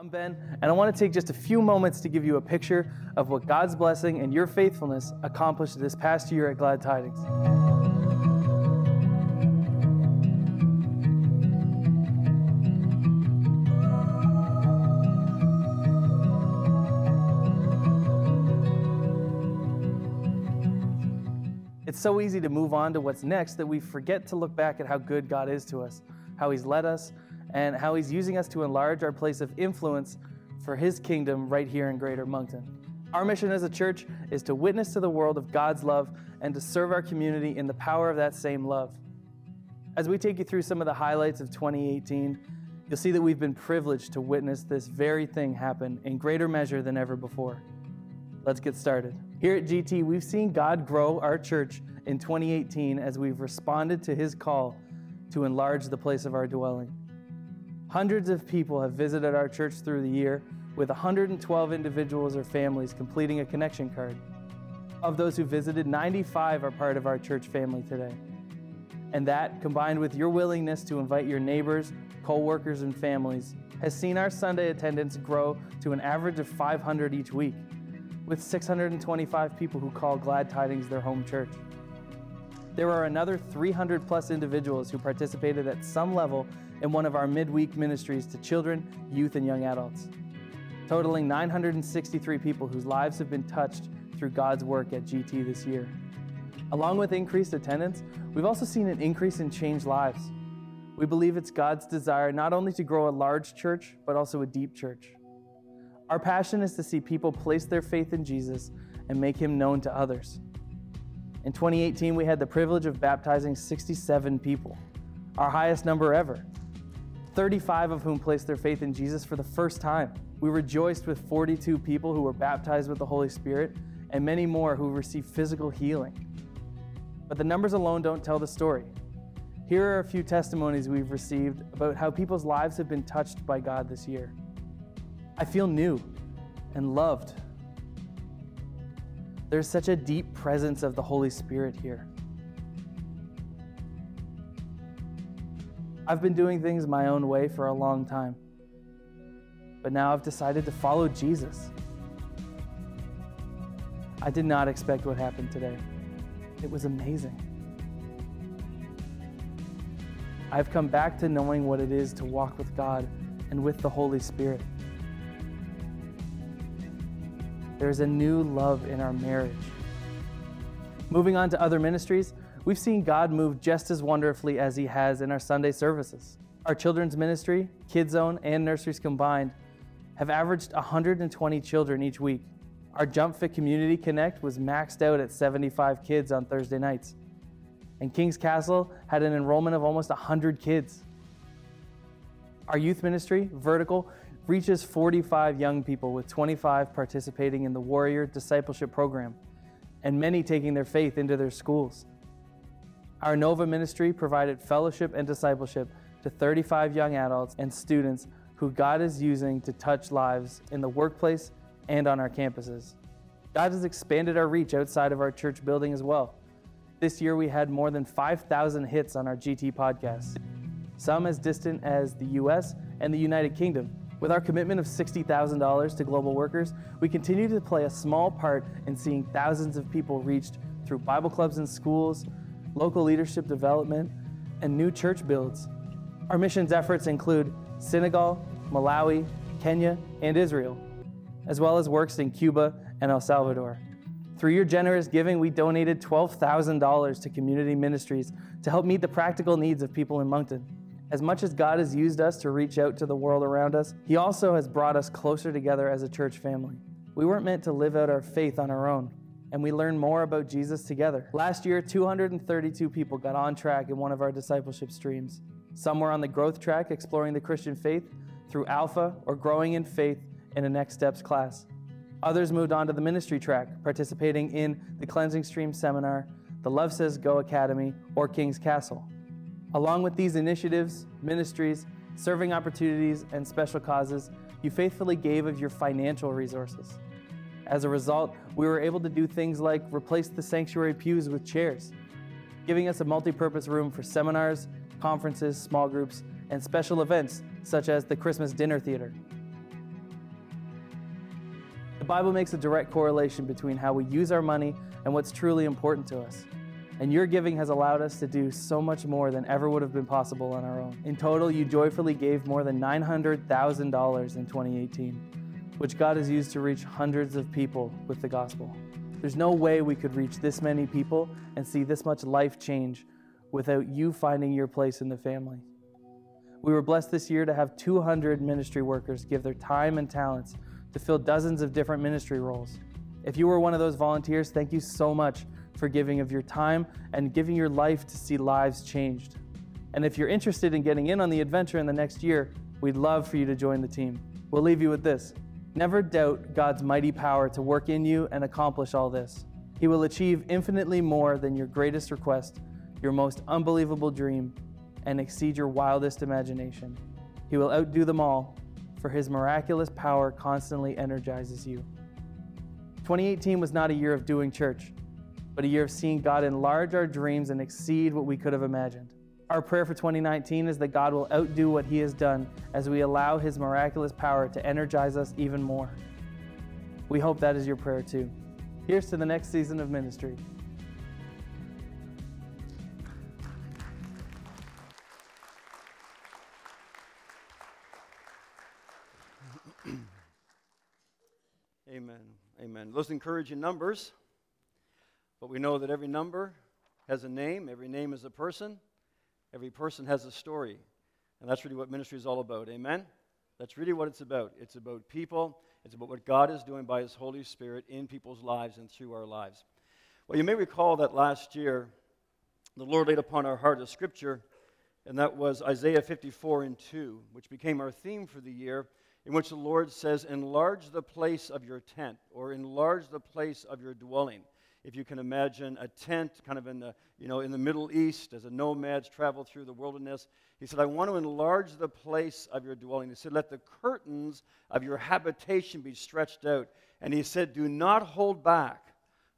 I'm Ben, and I want to take just a few moments to give you a picture of what God's blessing and your faithfulness accomplished this past year at Glad Tidings. It's so easy to move on to what's next that we forget to look back at how good God is to us, how He's led us, and how He's using us to enlarge our place of influence for His kingdom right here in Greater Moncton. Our mission as a church is to witness to the world of God's love and to serve our community in the power of that same love. As we take you through some of the highlights of 2018, you'll see that we've been privileged to witness this very thing happen in greater measure than ever before. Let's get started. Here at GT, we've seen God grow our church in 2018 as we've responded to His call to enlarge the place of our dwelling. Hundreds of people have visited our church through the year, with 112 individuals or families completing a connection card. Of those who visited, 95 are part of our church family today. And that, combined with your willingness to invite your neighbors, co workers, and families, has seen our Sunday attendance grow to an average of 500 each week, with 625 people who call Glad Tidings their home church. There are another 300 plus individuals who participated at some level in one of our midweek ministries to children, youth, and young adults, totaling 963 people whose lives have been touched through God's work at GT this year. Along with increased attendance, we've also seen an increase in changed lives. We believe it's God's desire not only to grow a large church, but also a deep church. Our passion is to see people place their faith in Jesus and make him known to others. In 2018, we had the privilege of baptizing 67 people, our highest number ever. 35 of whom placed their faith in Jesus for the first time. We rejoiced with 42 people who were baptized with the Holy Spirit and many more who received physical healing. But the numbers alone don't tell the story. Here are a few testimonies we've received about how people's lives have been touched by God this year. I feel new and loved. There's such a deep presence of the Holy Spirit here. I've been doing things my own way for a long time. But now I've decided to follow Jesus. I did not expect what happened today. It was amazing. I've come back to knowing what it is to walk with God and with the Holy Spirit. There's a new love in our marriage. Moving on to other ministries, we've seen God move just as wonderfully as He has in our Sunday services. Our children's ministry, Kids Zone, and nurseries combined have averaged 120 children each week. Our Jump Fit Community Connect was maxed out at 75 kids on Thursday nights. And King's Castle had an enrollment of almost 100 kids. Our youth ministry, Vertical, reaches 45 young people, with 25 participating in the Warrior Discipleship Program, and many taking their faith into their schools. Our Nova ministry provided fellowship and discipleship to 35 young adults and students who God is using to touch lives in the workplace and on our campuses. God has expanded our reach outside of our church building as well. This year we had more than 5,000 hits on our GT podcast, some as distant as the US and the United Kingdom. With our commitment of $60,000 to global workers, we continue to play a small part in seeing thousands of people reached through Bible clubs and schools, local leadership development, and new church builds. Our missions efforts include Senegal, Malawi, Kenya, and Israel, as well as works in Cuba and El Salvador. Through your generous giving, we donated $12,000 to community ministries to help meet the practical needs of people in Moncton. As much as God has used us to reach out to the world around us, He also has brought us closer together as a church family. We weren't meant to live out our faith on our own and we learn more about Jesus together. Last year, 232 people got on track in one of our discipleship streams. Some were on the growth track, exploring the Christian faith through Alpha or growing in faith in a Next Steps class. Others moved on to the ministry track, participating in the Cleansing Stream Seminar, the Love Says Go Academy, or King's Castle. Along with these initiatives, ministries, serving opportunities, and special causes, you faithfully gave of your financial resources. As a result, we were able to do things like replace the sanctuary pews with chairs, giving us a multi purpose room for seminars, conferences, small groups, and special events such as the Christmas Dinner Theater. The Bible makes a direct correlation between how we use our money and what's truly important to us. And your giving has allowed us to do so much more than ever would have been possible on our own. In total, you joyfully gave more than $900,000 in 2018, which God has used to reach hundreds of people with the gospel. There's no way we could reach this many people and see this much life change without you finding your place in the family. We were blessed this year to have 200 ministry workers give their time and talents to fill dozens of different ministry roles. If you were one of those volunteers, thank you so much for giving of your time and giving your life to see lives changed. And if you're interested in getting in on the adventure in the next year, we'd love for you to join the team. We'll leave you with this Never doubt God's mighty power to work in you and accomplish all this. He will achieve infinitely more than your greatest request, your most unbelievable dream, and exceed your wildest imagination. He will outdo them all, for his miraculous power constantly energizes you. 2018 was not a year of doing church, but a year of seeing God enlarge our dreams and exceed what we could have imagined. Our prayer for 2019 is that God will outdo what He has done as we allow His miraculous power to energize us even more. We hope that is your prayer too. Here's to the next season of ministry. Amen. Amen. Those encouraging numbers, but we know that every number has a name, every name is a person. Every person has a story. And that's really what ministry is all about. Amen? That's really what it's about. It's about people, it's about what God is doing by His Holy Spirit in people's lives and through our lives. Well, you may recall that last year, the Lord laid upon our heart a scripture, and that was Isaiah 54 and 2, which became our theme for the year, in which the Lord says, Enlarge the place of your tent, or enlarge the place of your dwelling if you can imagine a tent kind of in the, you know, in the Middle East as the nomads travel through the wilderness. He said, I want to enlarge the place of your dwelling. He said, Let the curtains of your habitation be stretched out. And he said, Do not hold back.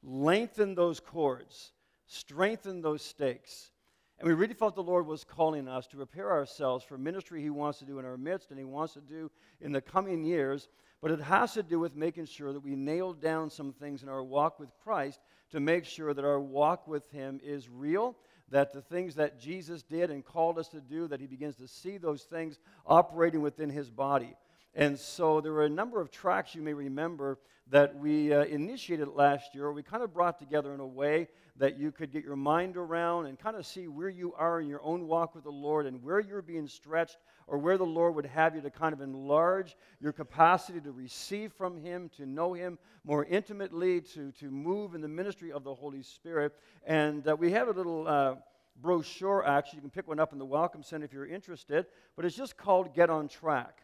Lengthen those cords, strengthen those stakes. And we really felt the Lord was calling us to prepare ourselves for ministry He wants to do in our midst and He wants to do in the coming years. But it has to do with making sure that we nail down some things in our walk with Christ to make sure that our walk with Him is real, that the things that Jesus did and called us to do, that He begins to see those things operating within His body. And so there were a number of tracks you may remember that we uh, initiated last year. We kind of brought together in a way that you could get your mind around and kind of see where you are in your own walk with the Lord and where you're being stretched or where the Lord would have you to kind of enlarge your capacity to receive from Him, to know Him more intimately, to, to move in the ministry of the Holy Spirit. And uh, we have a little. Uh, brochure actually you can pick one up in the welcome center if you're interested but it's just called get on track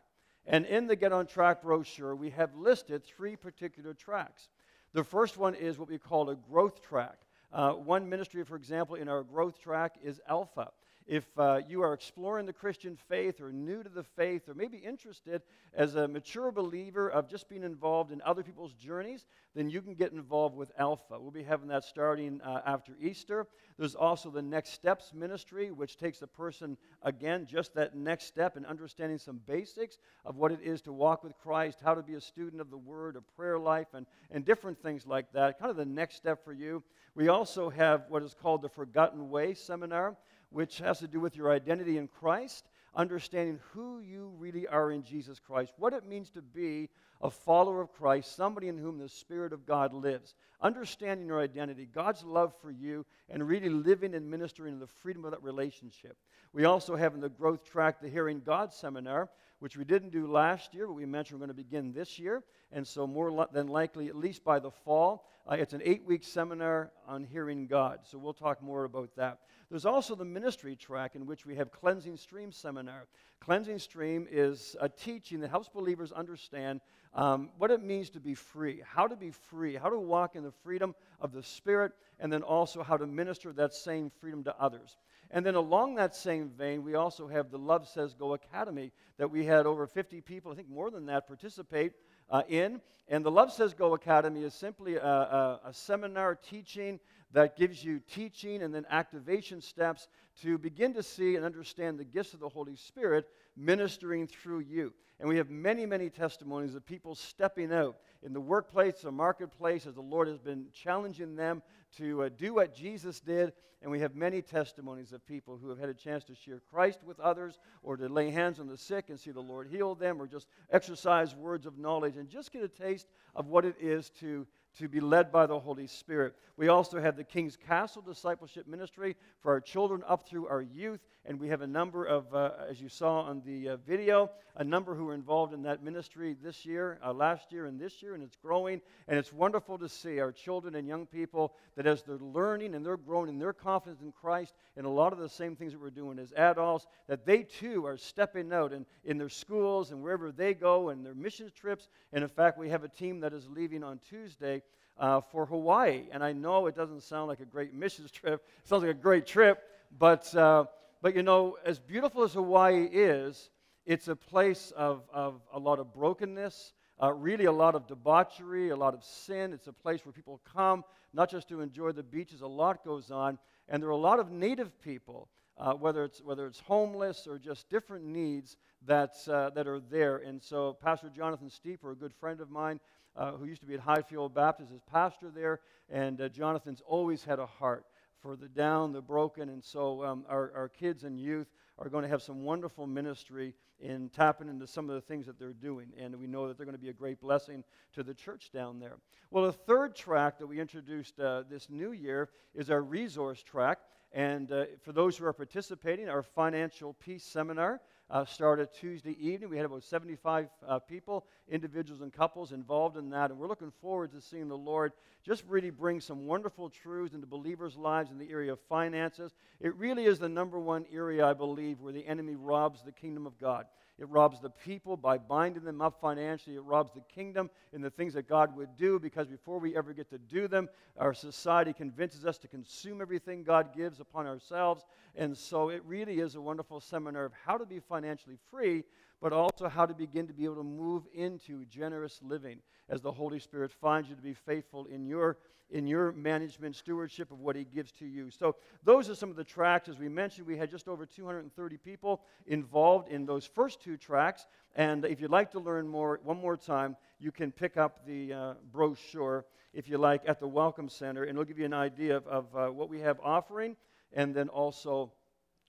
and in the Get on Track brochure, we have listed three particular tracks. The first one is what we call a growth track. Uh, one ministry, for example, in our growth track is Alpha. If uh, you are exploring the Christian faith or new to the faith or maybe interested as a mature believer of just being involved in other people's journeys, then you can get involved with Alpha. We'll be having that starting uh, after Easter. There's also the Next Steps ministry, which takes a person, again, just that next step in understanding some basics of what it is to walk with Christ, how to be a student of the Word, a prayer life, and, and different things like that. Kind of the next step for you. We also have what is called the Forgotten Way seminar which has to do with your identity in Christ, understanding who you really are in Jesus Christ, what it means to be a follower of Christ, somebody in whom the Spirit of God lives, understanding your identity, God's love for you, and really living and ministering in the freedom of that relationship. We also have in the growth track the Hearing God seminar, which we didn't do last year, but we mentioned we're going to begin this year. And so, more than likely, at least by the fall, uh, it's an eight week seminar on hearing God. So, we'll talk more about that. There's also the ministry track in which we have Cleansing Stream seminar. Cleansing Stream is a teaching that helps believers understand um, what it means to be free, how to be free, how to walk in the freedom of the Spirit, and then also how to minister that same freedom to others. And then along that same vein, we also have the Love Says Go Academy that we had over 50 people, I think more than that, participate uh, in. And the Love Says Go Academy is simply a, a, a seminar teaching that gives you teaching and then activation steps to begin to see and understand the gifts of the Holy Spirit ministering through you. And we have many, many testimonies of people stepping out in the workplace or marketplace as the Lord has been challenging them to uh, do what Jesus did. And we have many testimonies of people who have had a chance to share Christ with others or to lay hands on the sick and see the Lord heal them or just exercise words of knowledge and just get a taste of what it is to to be led by the Holy Spirit. We also have the King's Castle Discipleship Ministry for our children up through our youth, and we have a number of, uh, as you saw on the uh, video, a number who are involved in that ministry this year, uh, last year, and this year, and it's growing. And it's wonderful to see our children and young people that as they're learning and they're growing in their confidence in Christ and a lot of the same things that we're doing as adults, that they too are stepping out in, in their schools and wherever they go and their mission trips. And in fact, we have a team that is leaving on Tuesday uh, for Hawaii. And I know it doesn't sound like a great missions trip, it sounds like a great trip, but, uh, but you know, as beautiful as Hawaii is, it's a place of, of a lot of brokenness, uh, really a lot of debauchery, a lot of sin. It's a place where people come not just to enjoy the beaches, a lot goes on. And there are a lot of native people, uh, whether, it's, whether it's homeless or just different needs that's, uh, that are there. And so Pastor Jonathan Steeper, a good friend of mine, uh, who used to be at Highfield Baptist, is pastor there. And uh, Jonathan's always had a heart for the down, the broken. And so um, our, our kids and youth are going to have some wonderful ministry in tapping into some of the things that they're doing. And we know that they're going to be a great blessing to the church down there. Well, the third track that we introduced uh, this new year is our resource track. And uh, for those who are participating, our financial peace seminar uh, started Tuesday evening. We had about 75 uh, people, individuals and couples, involved in that. And we're looking forward to seeing the Lord just really bring some wonderful truths into believers' lives in the area of finances. It really is the number one area, I believe, where the enemy robs the kingdom of God. It robs the people by binding them up financially. It robs the kingdom in the things that God would do because before we ever get to do them, our society convinces us to consume everything God gives upon ourselves. And so it really is a wonderful seminar of how to be financially free, but also how to begin to be able to move into generous living as the Holy Spirit finds you to be faithful in your in your management stewardship of what he gives to you. So those are some of the tracks as we mentioned we had just over 230 people involved in those first two tracks and if you'd like to learn more one more time you can pick up the uh, brochure if you like at the welcome center and it'll give you an idea of, of uh, what we have offering and then also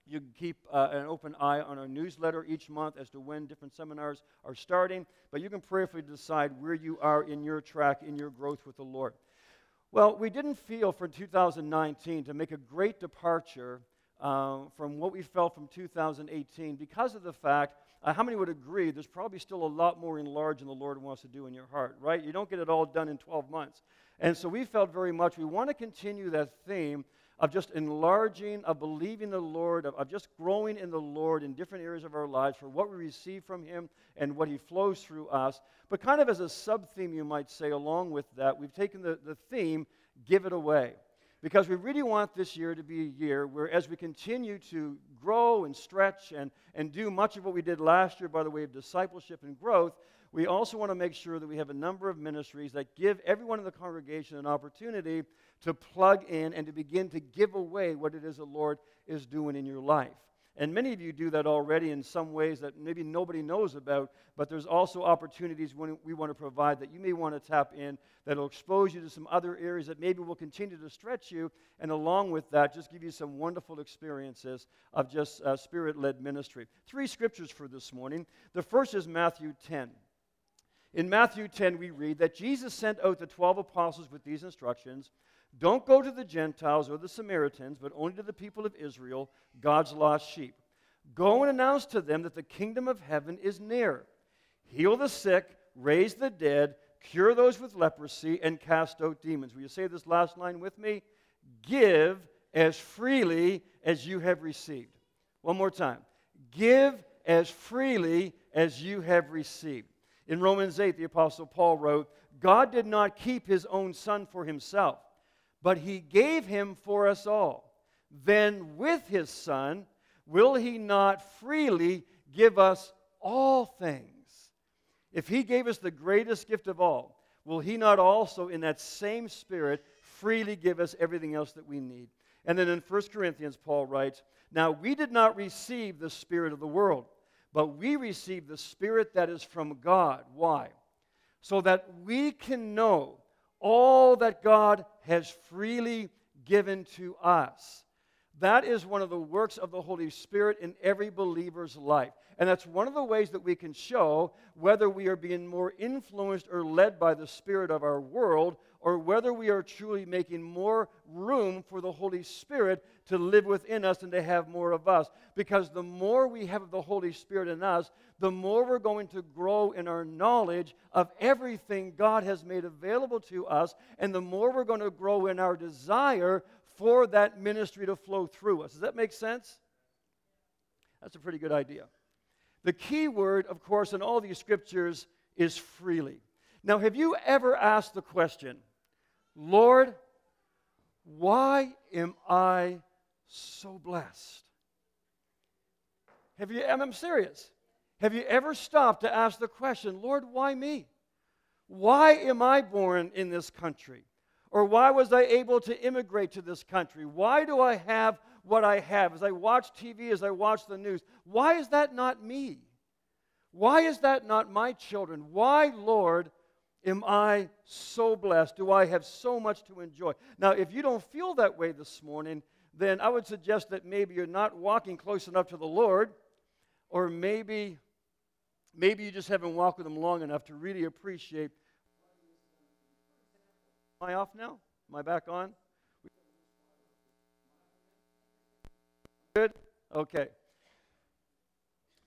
you keep uh, an open eye on our newsletter each month as to when different seminars are starting, but you can prayerfully decide where you are in your track, in your growth with the Lord. Well, we didn't feel for 2019 to make a great departure uh, from what we felt from 2018 because of the fact, uh, how many would agree, there's probably still a lot more enlarged than the Lord wants to do in your heart, right? You don't get it all done in 12 months. And so we felt very much we want to continue that theme of just enlarging, of believing the Lord, of, of, just growing in the Lord in different areas of our lives for what we receive from Him and what He flows through us. But kind of as a sub theme, you might say, along with that, we've taken the, the theme, Give It Away. Because we really want this year to be a year where, as we continue to grow and stretch and, and do much of what we did last year by the way of discipleship and growth, we also want to make sure that we have a number of ministries that give everyone in the congregation an opportunity to plug in and to begin to give away what it is the Lord is doing in your life. And many of you do that already in some ways that maybe nobody knows about, but there's also opportunities when we want to provide that you may want to tap in that will expose you to some other areas that maybe will continue to stretch you, and along with that, just give you some wonderful experiences of just uh, spirit led ministry. Three scriptures for this morning. The first is Matthew 10. In Matthew 10, we read that Jesus sent out the 12 apostles with these instructions Don't go to the Gentiles or the Samaritans, but only to the people of Israel, God's lost sheep. Go and announce to them that the kingdom of heaven is near. Heal the sick, raise the dead, cure those with leprosy, and cast out demons. Will you say this last line with me? Give as freely as you have received. One more time. Give as freely as you have received. In Romans 8, the Apostle Paul wrote, God did not keep his own son for himself, but he gave him for us all. Then with his son, will he not freely give us all things? If he gave us the greatest gift of all, will he not also, in that same spirit, freely give us everything else that we need. And then in 1 Corinthians, Paul writes, Now we did not receive the Spirit of the world, but we receive the Spirit that is from God. Why? So that we can know all that God has freely given to us. That is one of the works of the Holy Spirit in every believer's life. And that's one of the ways that we can show whether we are being more influenced or led by the Spirit of our world or whether we are truly making more room for the Holy Spirit to live within us and to have more of us. Because the more we have of the Holy Spirit in us, the more we're going to grow in our knowledge of everything God has made available to us, and the more we're going to grow in our desire for that ministry to flow through us. Does that make sense? That's a pretty good idea. The key word, of course, in all these scriptures is freely. Now, have you ever asked the question, Lord, why am I so blessed? Have you, I'm serious. Have you ever stopped to ask the question, Lord, why me? Why am I born in this country? Or why was I able to immigrate to this country? Why do I have what I have? As I watch TV, as I watch the news, why is that not me? Why is that not my children? Why, Lord, am I so blessed? Do I have so much to enjoy? Now, if you don't feel that way this morning, then I would suggest that maybe you're not walking close enough to the Lord, or maybe, maybe you just haven't walked with Him long enough to really appreciate. Am I off now? Am I back on? Good? Okay.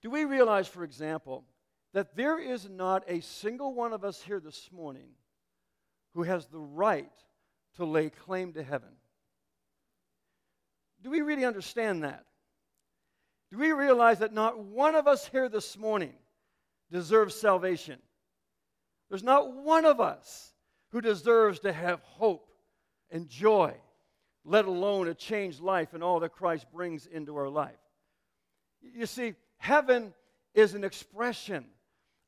Do we realize, for example, that there is not a single one of us here this morning who has the right to lay claim to heaven. Do we really understand that? Do we realize that not one of us here this morning deserves salvation? There's not one of us who deserves to have hope and joy, let alone a changed life and all that Christ brings into our life. You see, heaven is an expression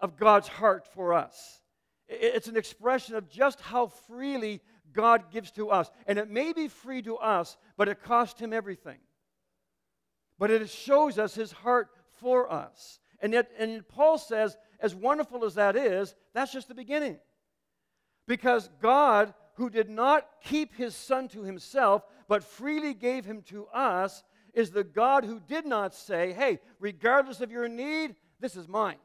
of God's heart for us. It's an expression of just how freely God gives to us. And it may be free to us, but it cost Him everything. But it shows us His heart for us. And yet, and Paul says, as wonderful as that is, that's just the beginning. Because God, who did not keep His Son to Himself, but freely gave Him to us, is the God who did not say, hey, regardless of your need, this is mine.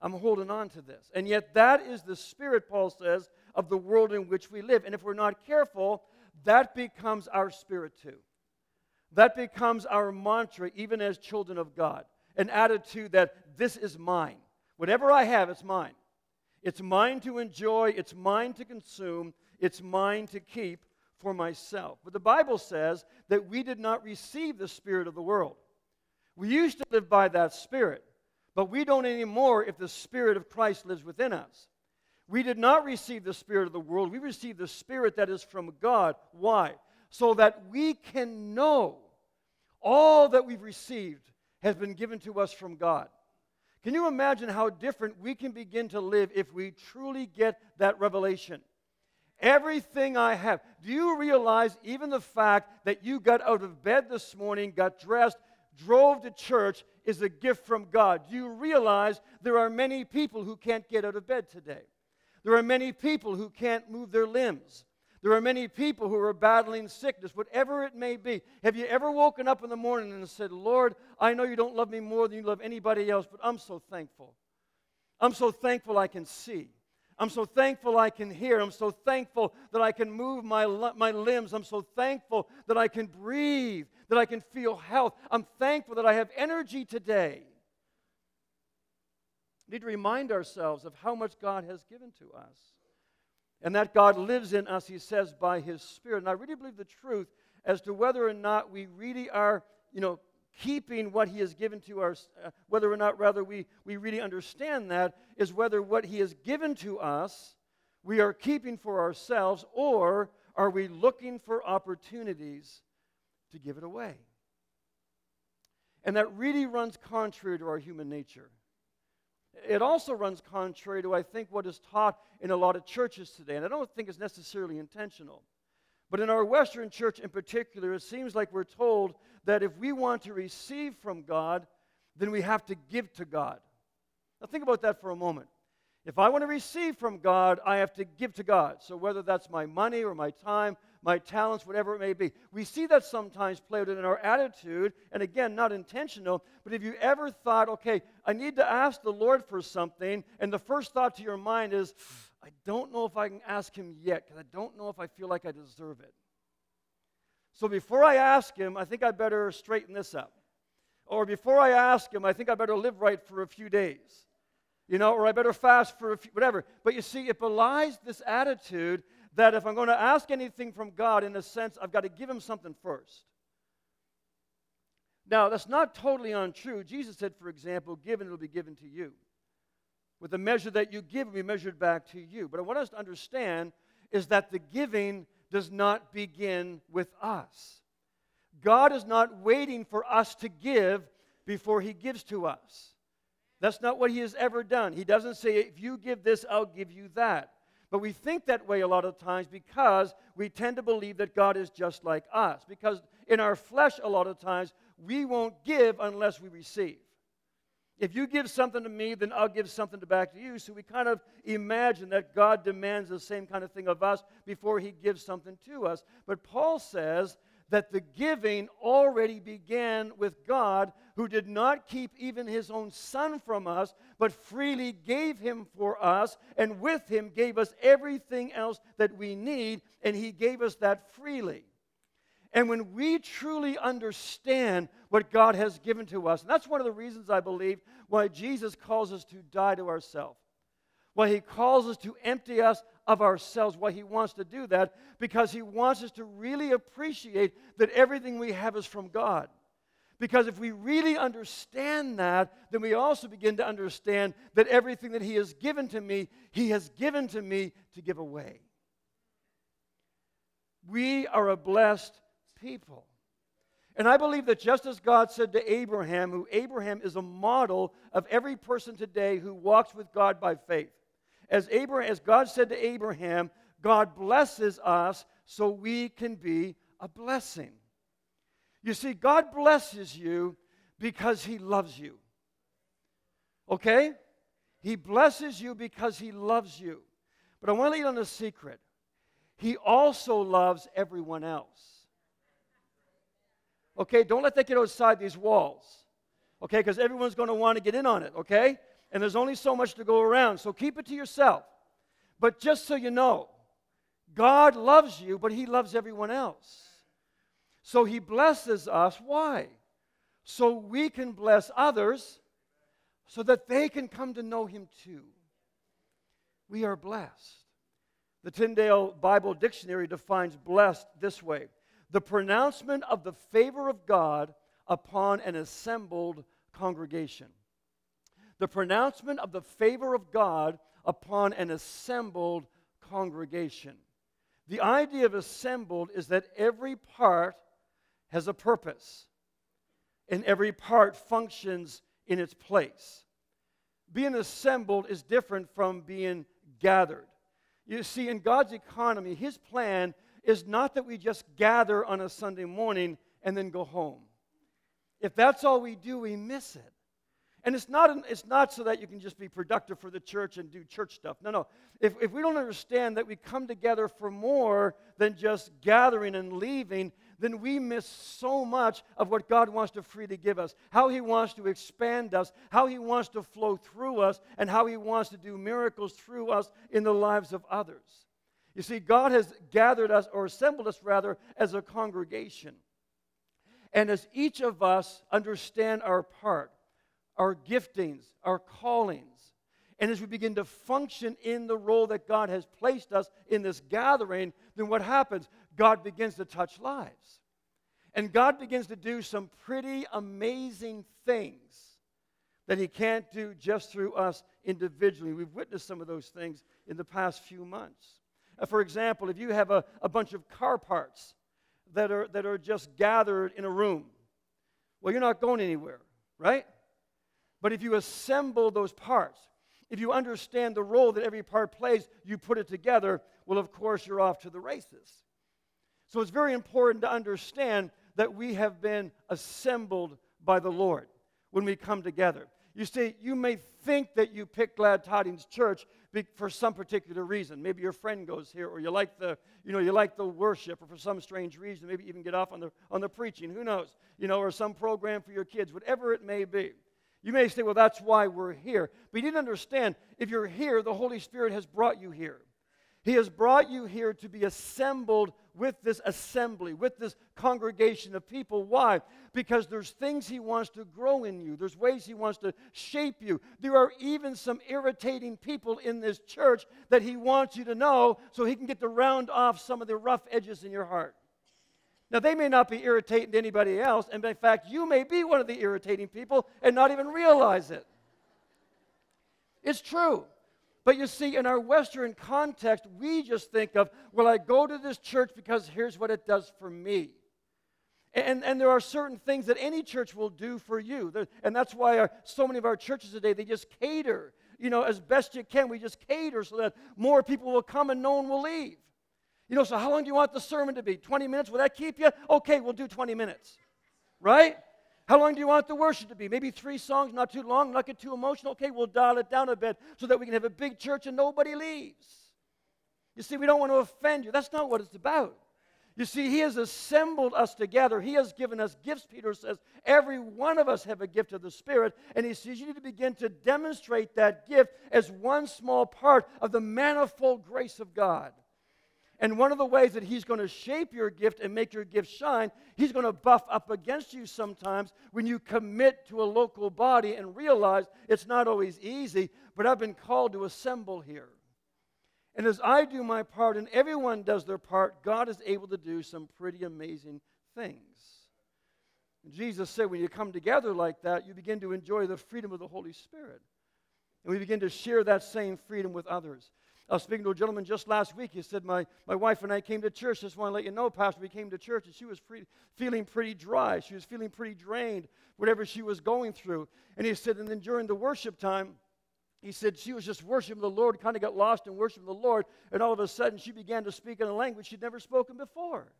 I'm holding on to this. And yet, that is the spirit, Paul says, of the world in which we live. And if we're not careful, that becomes our spirit too. That becomes our mantra, even as children of God. An attitude that this is mine. Whatever I have, it's mine. It's mine to enjoy, it's mine to consume, it's mine to keep for myself. But the Bible says that we did not receive the spirit of the world. We used to live by that spirit. But we don't anymore if the Spirit of Christ lives within us. We did not receive the Spirit of the world. We received the Spirit that is from God. Why? So that we can know all that we've received has been given to us from God. Can you imagine how different we can begin to live if we truly get that revelation? Everything I have. Do you realize even the fact that you got out of bed this morning, got dressed, drove to church, is a gift from God. Do you realize there are many people who can't get out of bed today? There are many people who can't move their limbs. There are many people who are battling sickness, whatever it may be. Have you ever woken up in the morning and said, Lord, I know you don't love me more than you love anybody else, but I'm so thankful. I'm so thankful I can see. I'm so thankful I can hear. I'm so thankful that I can move my, my limbs. I'm so thankful that I can breathe, that I can feel health. I'm thankful that I have energy today. We need to remind ourselves of how much God has given to us. And that God lives in us, he says, by his Spirit. And I really believe the truth as to whether or not we really are, you know, keeping what he has given to us, uh, whether or not rather we, we really understand that, is whether what he has given to us we are keeping for ourselves or are we looking for opportunities to give it away? And that really runs contrary to our human nature. It also runs contrary to, I think, what is taught in a lot of churches today. And I don't think it's necessarily intentional. But in our Western church in particular, it seems like we're told that if we want to receive from God, then we have to give to God. Now, think about that for a moment. If I want to receive from God, I have to give to God. So, whether that's my money or my time, my talents, whatever it may be. We see that sometimes played in our attitude, and again, not intentional, but if you ever thought, okay, I need to ask the Lord for something, and the first thought to your mind is, I don't know if I can ask Him yet, because I don't know if I feel like I deserve it. So before I ask Him, I think I better straighten this up. Or before I ask Him, I think I better live right for a few days you know, or I better fast for a few, whatever. But you see, it belies this attitude that if I'm going to ask anything from God, in a sense, I've got to give him something first. Now, that's not totally untrue. Jesus said, for example, give and it will be given to you. With the measure that you give, will be measured back to you. But I want us to understand is that the giving does not begin with us. God is not waiting for us to give before He gives to us. That's not what He has ever done. He doesn't say, if you give this, I'll give you that. But we think that way a lot of times because we tend to believe that God is just like us. Because in our flesh, a lot of times, we won't give unless we receive. If you give something to me, then I'll give something back to you. So we kind of imagine that God demands the same kind of thing of us before he gives something to us. But Paul says that the giving already began with God, who did not keep even his own son from us, but freely gave him for us, and with him gave us everything else that we need, and he gave us that freely. And when we truly understand what God has given to us, and that's one of the reasons I believe why Jesus calls us to die to ourselves, why he calls us to empty us of ourselves, why he wants to do that, because he wants us to really appreciate that everything we have is from God. Because if we really understand that, then we also begin to understand that everything that He has given to me, He has given to me to give away. We are a blessed people. And I believe that just as God said to Abraham, who Abraham is a model of every person today who walks with God by faith. As, Abraham, as God said to Abraham, God blesses us so we can be a blessing. You see, God blesses you because He loves you. Okay? He blesses you because He loves you. But I want to lead on a secret. He also loves everyone else. Okay? Don't let that get outside these walls. Okay? Because everyone's going to want to get in on it. Okay? And there's only so much to go around. So keep it to yourself. But just so you know, God loves you, but He loves everyone else. So He blesses us. Why? So we can bless others so that they can come to know Him too. We are blessed. The Tyndale Bible Dictionary defines blessed this way the pronouncement of the favor of God upon an assembled congregation. The pronouncement of the favor of God upon an assembled congregation. The idea of assembled is that every part has a purpose and every part functions in its place. Being assembled is different from being gathered. You see, in God's economy, His plan is not that we just gather on a Sunday morning and then go home. If that's all we do, we miss it. And it's not, an, it's not so that you can just be productive for the church and do church stuff. No, no. If, if we don't understand that we come together for more than just gathering and leaving, then we miss so much of what God wants to freely give us, how He wants to expand us, how He wants to flow through us, and how He wants to do miracles through us in the lives of others. You see, God has gathered us, or assembled us rather, as a congregation. And as each of us understand our part, our giftings, our callings. And as we begin to function in the role that God has placed us in this gathering, then what happens? God begins to touch lives. And God begins to do some pretty amazing things that He can't do just through us individually. We've witnessed some of those things in the past few months. Uh, for example, if you have a, a bunch of car parts that are, that are just gathered in a room, well, you're not going anywhere, right? But if you assemble those parts, if you understand the role that every part plays, you put it together, well, of course, you're off to the races. So it's very important to understand that we have been assembled by the Lord when we come together. You see, you may think that you picked Glad Tidings Church for some particular reason. Maybe your friend goes here, or you like the, you know, you like the worship, or for some strange reason, maybe even get off on the on the preaching. Who knows? You know, or some program for your kids, whatever it may be. You may say, well, that's why we're here. But you didn't understand, if you're here, the Holy Spirit has brought you here. He has brought you here to be assembled with this assembly, with this congregation of people. Why? Because there's things He wants to grow in you, there's ways He wants to shape you. There are even some irritating people in this church that He wants you to know so He can get to round off some of the rough edges in your heart. Now, they may not be irritating to anybody else, and in fact, you may be one of the irritating people and not even realize it. It's true. But you see, in our Western context, we just think of, well, I go to this church because here's what it does for me. And, and there are certain things that any church will do for you. And that's why our, so many of our churches today, they just cater, you know, as best you can. We just cater so that more people will come and no one will leave. You know, so how long do you want the sermon to be? 20 minutes? Will that keep you? Okay, we'll do 20 minutes. Right? How long do you want the worship to be? Maybe three songs, not too long, not get too emotional. Okay, we'll dial it down a bit so that we can have a big church and nobody leaves. You see, we don't want to offend you. That's not what it's about. You see, He has assembled us together. He has given us gifts, Peter says. Every one of us have a gift of the Spirit. And He says you need to begin to demonstrate that gift as one small part of the manifold grace of God. And one of the ways that he's going to shape your gift and make your gift shine, he's going to buff up against you sometimes when you commit to a local body and realize it's not always easy, but I've been called to assemble here. And as I do my part and everyone does their part, God is able to do some pretty amazing things. Jesus said, when you come together like that, you begin to enjoy the freedom of the Holy Spirit. And we begin to share that same freedom with others. I was speaking to a gentleman just last week. He said, My, my wife and I came to church. Just want to let you know, Pastor, we came to church and she was feeling pretty dry. She was feeling pretty drained, whatever she was going through. And he said, And then during the worship time, he said she was just worshiping the Lord, kind of got lost in worshiping the Lord, and all of a sudden she began to speak in a language she'd never spoken before.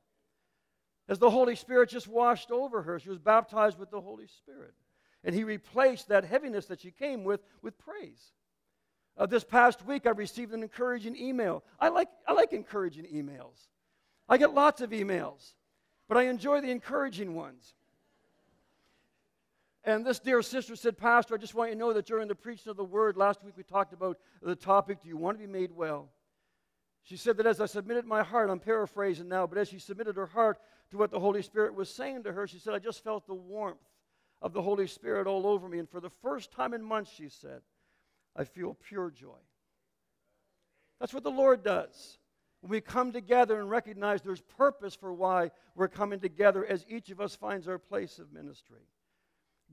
As the Holy Spirit just washed over her, she was baptized with the Holy Spirit. And he replaced that heaviness that she came with with praise. Uh, this past week, I received an encouraging email. I like, I like encouraging emails. I get lots of emails, but I enjoy the encouraging ones. And this dear sister said, Pastor, I just want you to know that during the preaching of the word last week, we talked about the topic, Do you want to be made well? She said that as I submitted my heart, I'm paraphrasing now, but as she submitted her heart to what the Holy Spirit was saying to her, she said, I just felt the warmth of the Holy Spirit all over me. And for the first time in months, she said, I feel pure joy. That's what the Lord does. When we come together and recognize there's purpose for why we're coming together as each of us finds our place of ministry.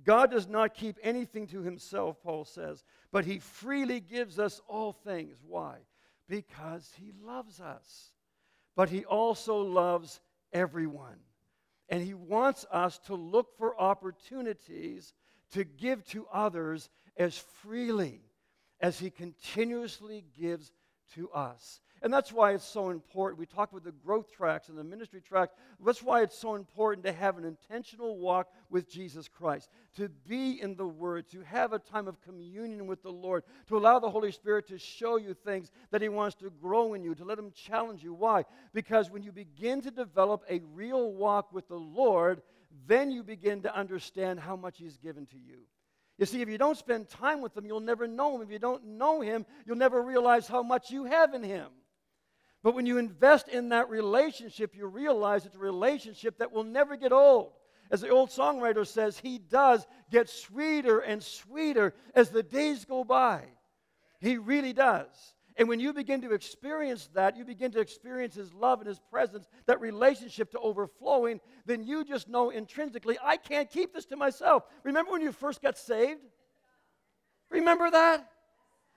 God does not keep anything to himself, Paul says, but he freely gives us all things. Why? Because he loves us. But he also loves everyone. And he wants us to look for opportunities to give to others as freely as He continuously gives to us. And that's why it's so important. We talk about the growth tracks and the ministry tracks. That's why it's so important to have an intentional walk with Jesus Christ, to be in the Word, to have a time of communion with the Lord, to allow the Holy Spirit to show you things that He wants to grow in you, to let Him challenge you. Why? Because when you begin to develop a real walk with the Lord, then you begin to understand how much He's given to you. You see, if you don't spend time with Him, you'll never know Him. If you don't know Him, you'll never realize how much you have in Him. But when you invest in that relationship, you realize it's a relationship that will never get old. As the old songwriter says, He does get sweeter and sweeter as the days go by. He really does. And when you begin to experience that, you begin to experience His love and His presence, that relationship to overflowing, then you just know intrinsically, I can't keep this to myself. Remember when you first got saved? Remember that?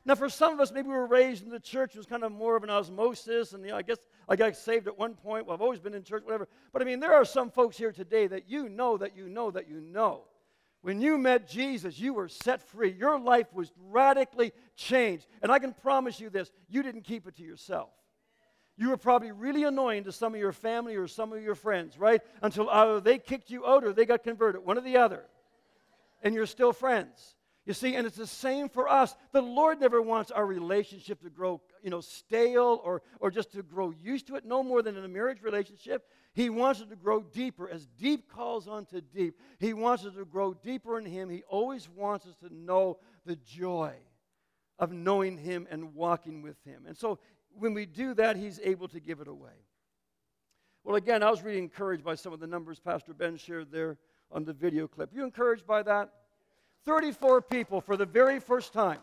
Now, for some of us, maybe we were raised in the church, it was kind of more of an osmosis, and you know, I guess I got saved at one point. Well, I've always been in church, whatever. But I mean, there are some folks here today that you know that you know that you know When you met Jesus, you were set free. Your life was radically changed. And I can promise you this you didn't keep it to yourself. You were probably really annoying to some of your family or some of your friends, right? Until either they kicked you out or they got converted, one or the other. And you're still friends. You see, and it's the same for us. The Lord never wants our relationship to grow, you know, stale or, or just to grow used to it, no more than in a marriage relationship. He wants it to grow deeper. As deep calls unto deep, He wants us to grow deeper in Him. He always wants us to know the joy of knowing Him and walking with Him. And so when we do that, He's able to give it away. Well, again, I was really encouraged by some of the numbers Pastor Ben shared there on the video clip. You encouraged by that? 34 people for the very first time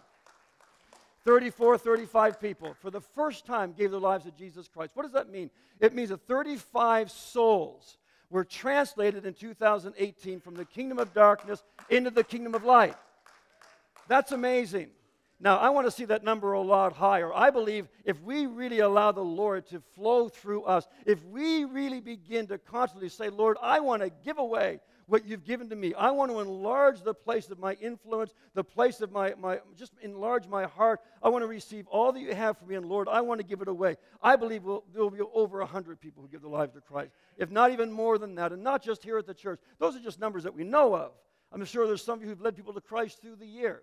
34, 35 people for the first time gave their lives to Jesus Christ. What does that mean? It means that 35 souls were translated in 2018 from the kingdom of darkness into the kingdom of light. That's amazing. Now, I want to see that number a lot higher. I believe if we really allow the Lord to flow through us, if we really begin to constantly say, Lord, I want to give away what you've given to me. I want to enlarge the place of my influence, the place of my, my just enlarge my heart. I want to receive all that you have for me, and Lord, I want to give it away. I believe we'll, there will be over 100 people who give their lives to Christ, if not even more than that, and not just here at the church. Those are just numbers that we know of. I'm sure there's some of you who've led people to Christ through the year.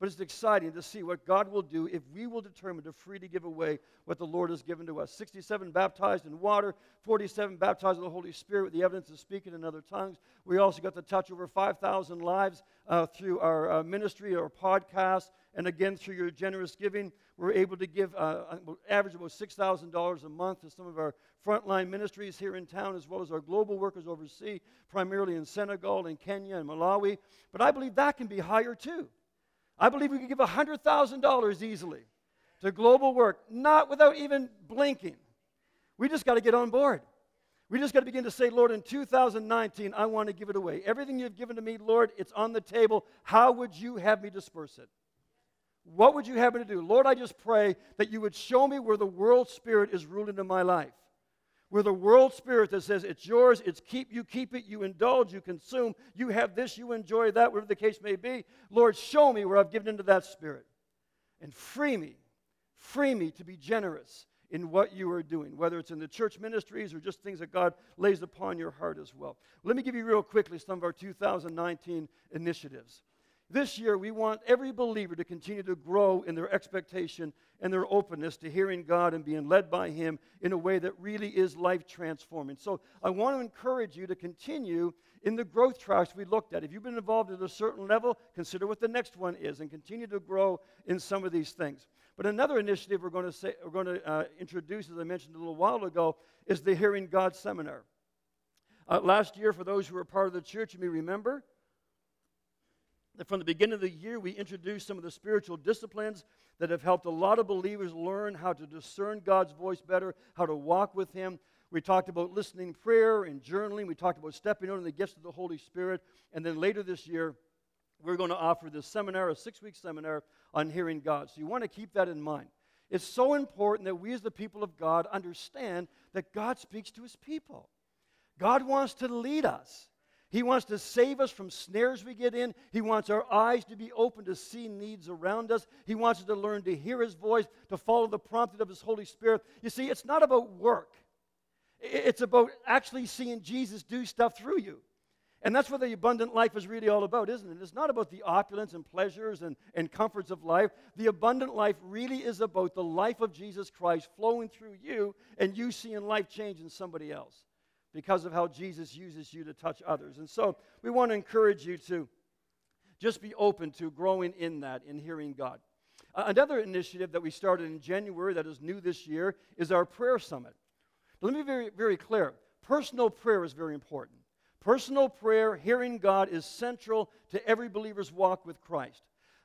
But it's exciting to see what God will do if we will determine to freely give away what the Lord has given to us. 67 baptized in water, 47 baptized in the Holy Spirit with the evidence of speaking in other tongues. We also got to touch over 5,000 lives uh, through our uh, ministry, our podcast, and again through your generous giving. We're able to give uh, average about $6,000 a month to some of our frontline ministries here in town, as well as our global workers overseas, primarily in Senegal and Kenya and Malawi. But I believe that can be higher too. I believe we could give $100,000 easily to global work, not without even blinking. We just got to get on board. We just got to begin to say, Lord, in 2019, I want to give it away. Everything you've given to me, Lord, it's on the table. How would you have me disperse it? What would you have me to do? Lord, I just pray that you would show me where the world spirit is ruling in my life. Where the world spirit that says it's yours, it's keep you keep it, you indulge, you consume, you have this, you enjoy that, whatever the case may be. Lord, show me where I've given into that spirit. And free me, free me to be generous in what you are doing, whether it's in the church ministries or just things that God lays upon your heart as well. Let me give you real quickly some of our 2019 initiatives. This year, we want every believer to continue to grow in their expectation and their openness to hearing God and being led by Him in a way that really is life transforming. So, I want to encourage you to continue in the growth tracks we looked at. If you've been involved at a certain level, consider what the next one is and continue to grow in some of these things. But another initiative we're going to, say, we're going to uh, introduce, as I mentioned a little while ago, is the Hearing God Seminar. Uh, last year, for those who were part of the church, you may remember, from the beginning of the year, we introduced some of the spiritual disciplines that have helped a lot of believers learn how to discern God's voice better, how to walk with Him. We talked about listening prayer and journaling. We talked about stepping out in the gifts of the Holy Spirit. And then later this year, we're going to offer this seminar, a six week seminar on hearing God. So you want to keep that in mind. It's so important that we, as the people of God, understand that God speaks to His people. God wants to lead us. He wants to save us from snares we get in. He wants our eyes to be open to see needs around us. He wants us to learn to hear His voice, to follow the prompting of His Holy Spirit. You see, it's not about work, it's about actually seeing Jesus do stuff through you. And that's what the abundant life is really all about, isn't it? It's not about the opulence and pleasures and, and comforts of life. The abundant life really is about the life of Jesus Christ flowing through you and you seeing life change in somebody else because of how Jesus uses you to touch others. And so we want to encourage you to just be open to growing in that, in hearing God. Uh, another initiative that we started in January that is new this year is our prayer summit. Let me be very, very clear personal prayer is very important. Personal prayer, hearing God, is central to every believer's walk with Christ.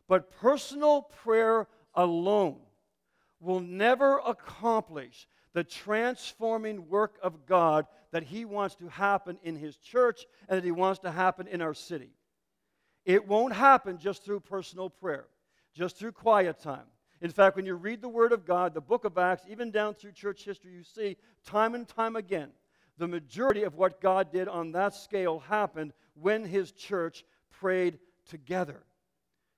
But personal prayer alone will never accomplish the transforming work of God that He wants to happen in His church and that He wants to happen in our city. It won't happen just through personal prayer, just through quiet time. In fact, when you read the Word of God, the book of Acts, even down through church history, you see time and time again the majority of what God did on that scale happened when His church prayed together.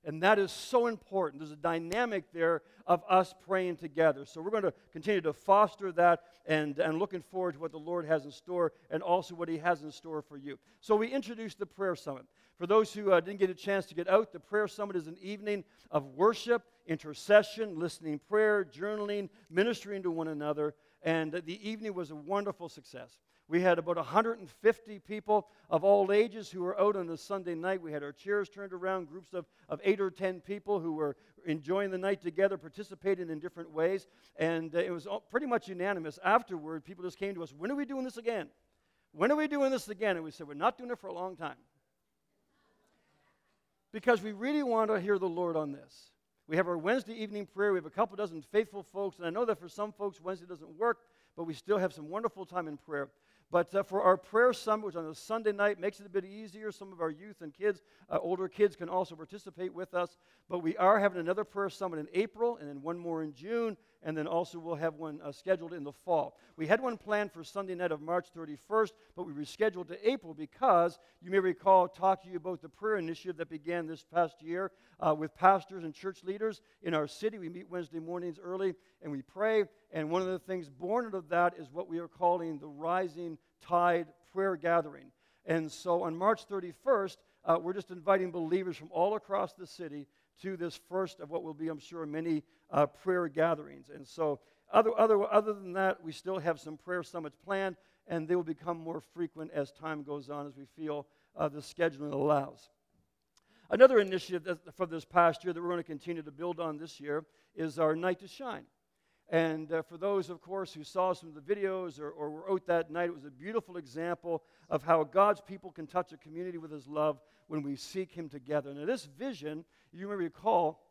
And that is so important. There's a dynamic there of us praying together. So we're going to continue to foster that and, and looking forward to what the Lord has in store and also what He has in store for you. So we introduced the Prayer Summit. For those who uh, didn't get a chance to get out, the Prayer Summit is an evening of worship, intercession, listening prayer, journaling, ministering to one another. And the evening was a wonderful success. We had about 150 people of all ages who were out on a Sunday night. We had our chairs turned around, groups of, of eight or 10 people who were enjoying the night together, participating in different ways. And uh, it was pretty much unanimous. Afterward, people just came to us, When are we doing this again? When are we doing this again? And we said, We're not doing it for a long time. Because we really want to hear the Lord on this. We have our Wednesday evening prayer. We have a couple dozen faithful folks. And I know that for some folks, Wednesday doesn't work, but we still have some wonderful time in prayer. But uh, for our prayer summit, which on a Sunday night makes it a bit easier, some of our youth and kids, uh, older kids, can also participate with us. But we are having another prayer summit in April, and then one more in June, and then also we'll have one uh, scheduled in the fall. We had one planned for Sunday night of March 31st, but we rescheduled to April because you may recall talk to you about the prayer initiative that began this past year uh, with pastors and church leaders in our city. We meet Wednesday mornings early and we pray, and one of the things born out of that is what we are calling the Rising Tide Prayer Gathering. And so on March 31st, uh, we're just inviting believers from all across the city to this first of what will be, I'm sure, many uh, prayer gatherings. And so, other, other, other than that, we still have some prayer summits planned, and they will become more frequent as time goes on, as we feel uh, the scheduling allows. Another initiative from this past year that we're going to continue to build on this year is our Night to Shine. And uh, for those, of course, who saw some of the videos or, or were out that night, it was a beautiful example of how God's people can touch a community with His love when we seek Him together. Now, this vision, you may recall,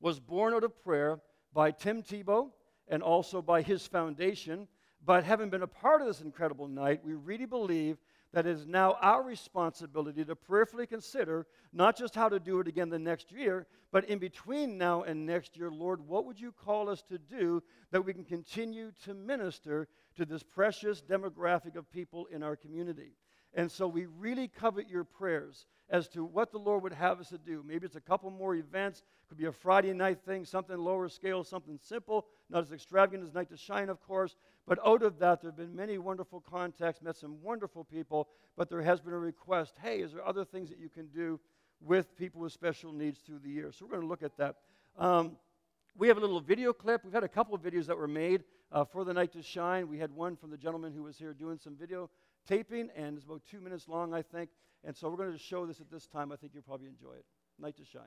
was born out of prayer by Tim Tebow and also by his foundation. But having been a part of this incredible night, we really believe that it is now our responsibility to prayerfully consider not just how to do it again the next year, but in between now and next year, Lord, what would you call us to do that we can continue to minister to this precious demographic of people in our community? And so we really covet your prayers as to what the Lord would have us to do. Maybe it's a couple more events, could be a Friday night thing, something lower scale, something simple, not as extravagant as Night to Shine, of course. But out of that, there have been many wonderful contacts, met some wonderful people, but there has been a request hey, is there other things that you can do with people with special needs through the year? So we're going to look at that. Um, we have a little video clip. We've had a couple of videos that were made uh, for the Night to Shine. We had one from the gentleman who was here doing some video taping, and it's about two minutes long, I think. And so we're going to show this at this time. I think you'll probably enjoy it. Night to Shine.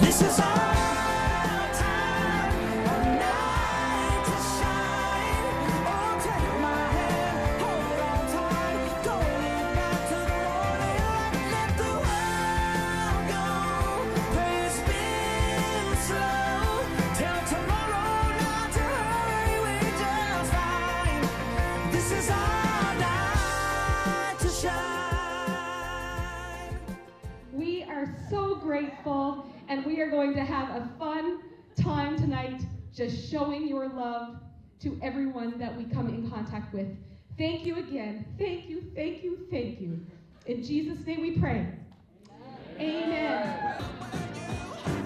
This is and we are going to have a fun time tonight just showing your love to everyone that we come in contact with. Thank you again. Thank you, thank you, thank you. In Jesus' name we pray. Amen. Amen.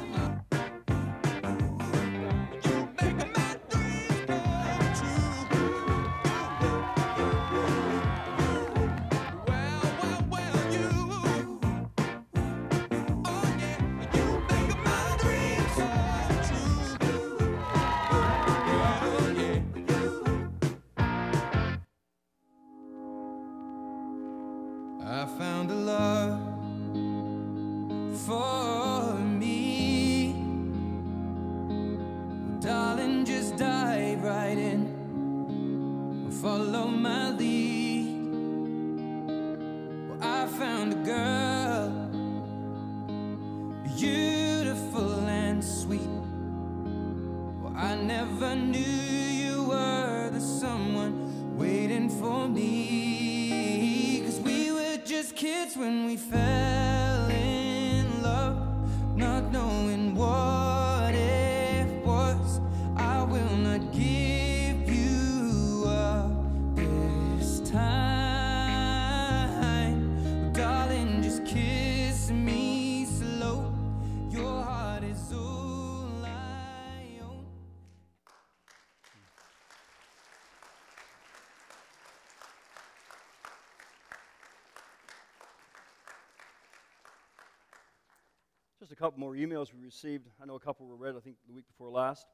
Couple more emails we received. I know a couple were read, I think, the week before last.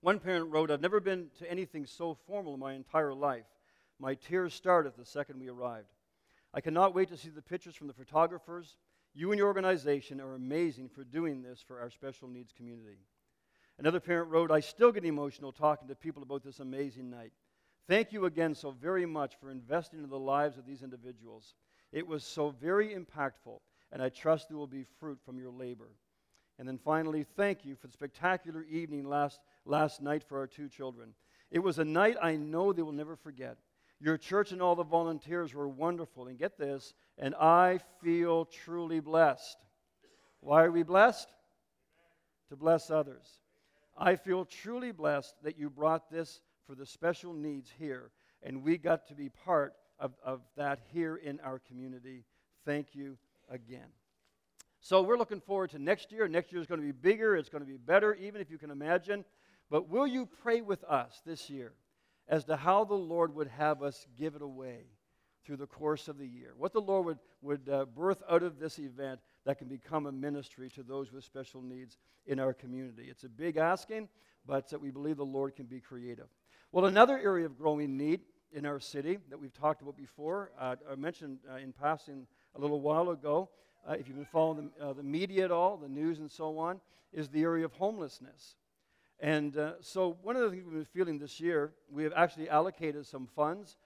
One parent wrote, I've never been to anything so formal in my entire life. My tears started the second we arrived. I cannot wait to see the pictures from the photographers. You and your organization are amazing for doing this for our special needs community. Another parent wrote, I still get emotional talking to people about this amazing night. Thank you again so very much for investing in the lives of these individuals. It was so very impactful, and I trust there will be fruit from your labor. And then finally, thank you for the spectacular evening last, last night for our two children. It was a night I know they will never forget. Your church and all the volunteers were wonderful. And get this, and I feel truly blessed. Why are we blessed? To bless others. I feel truly blessed that you brought this for the special needs here, and we got to be part of, of that here in our community. Thank you again. So we're looking forward to next year. Next year is going to be bigger, it's going to be better, even if you can imagine. But will you pray with us this year as to how the Lord would have us give it away through the course of the year? What the Lord would, would uh, birth out of this event that can become a ministry to those with special needs in our community. It's a big asking, but we believe the Lord can be creative. Well, another area of growing need in our city that we've talked about before, uh, I mentioned uh, in passing a little while ago, uh, if you've been following the, uh, the, media at all, the news and so on, is the area of homelessness. And uh, so, one of the things we've been feeling this year, we have actually allocated some funds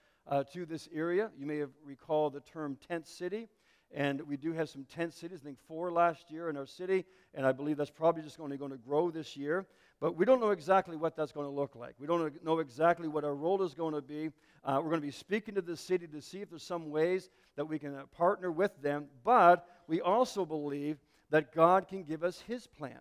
to this area. You may have recalled the term tent city. And we do have some tent cities, I think four last year in our city, and I believe that's probably just only going to grow this year. But we don't know exactly what that's going to look like. We don't know exactly what our role is going to be. Uh, we're going to be speaking to the city to see if there's some ways that we can uh, partner with them. But we also believe that God can give us His plan.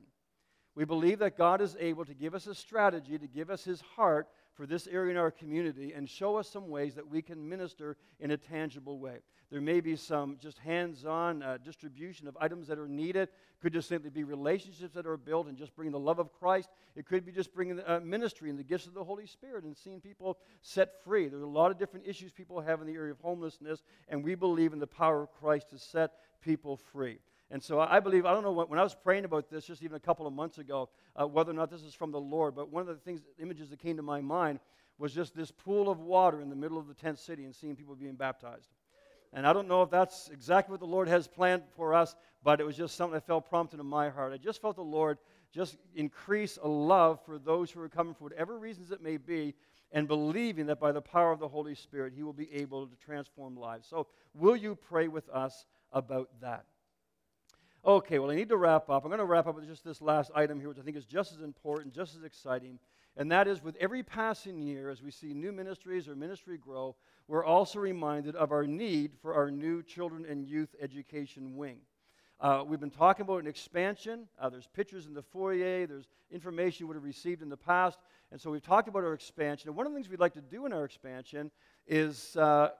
We believe that God is able to give us a strategy, to give us His heart for this area in our community, and show us some ways that we can minister in a tangible way. There may be some just hands on uh, distribution of items that are needed. Could just simply be relationships that are built and just bringing the love of Christ. It could be just bringing uh, ministry and the gifts of the Holy Spirit and seeing people set free. There's a lot of different issues people have in the area of homelessness, and we believe in the power of Christ to set people free. And so I believe, I don't know, when I was praying about this just even a couple of months ago, uh, whether or not this is from the Lord, but one of the things, images that came to my mind was just this pool of water in the middle of the tent city and seeing people being baptized. And I don't know if that's exactly what the Lord has planned for us, but it was just something that felt prompted in my heart. I just felt the Lord just increase a love for those who are coming for whatever reasons it may be, and believing that by the power of the Holy Spirit, He will be able to transform lives. So, will you pray with us about that? Okay, well, I need to wrap up. I'm going to wrap up with just this last item here, which I think is just as important, just as exciting. And that is with every passing year, as we see new ministries or ministry grow, we're also reminded of our need for our new children and youth education wing. Uh, we've been talking about an expansion. Uh, there's pictures in the foyer, there's information you would have received in the past. And so we've talked about our expansion. And one of the things we'd like to do in our expansion is, uh,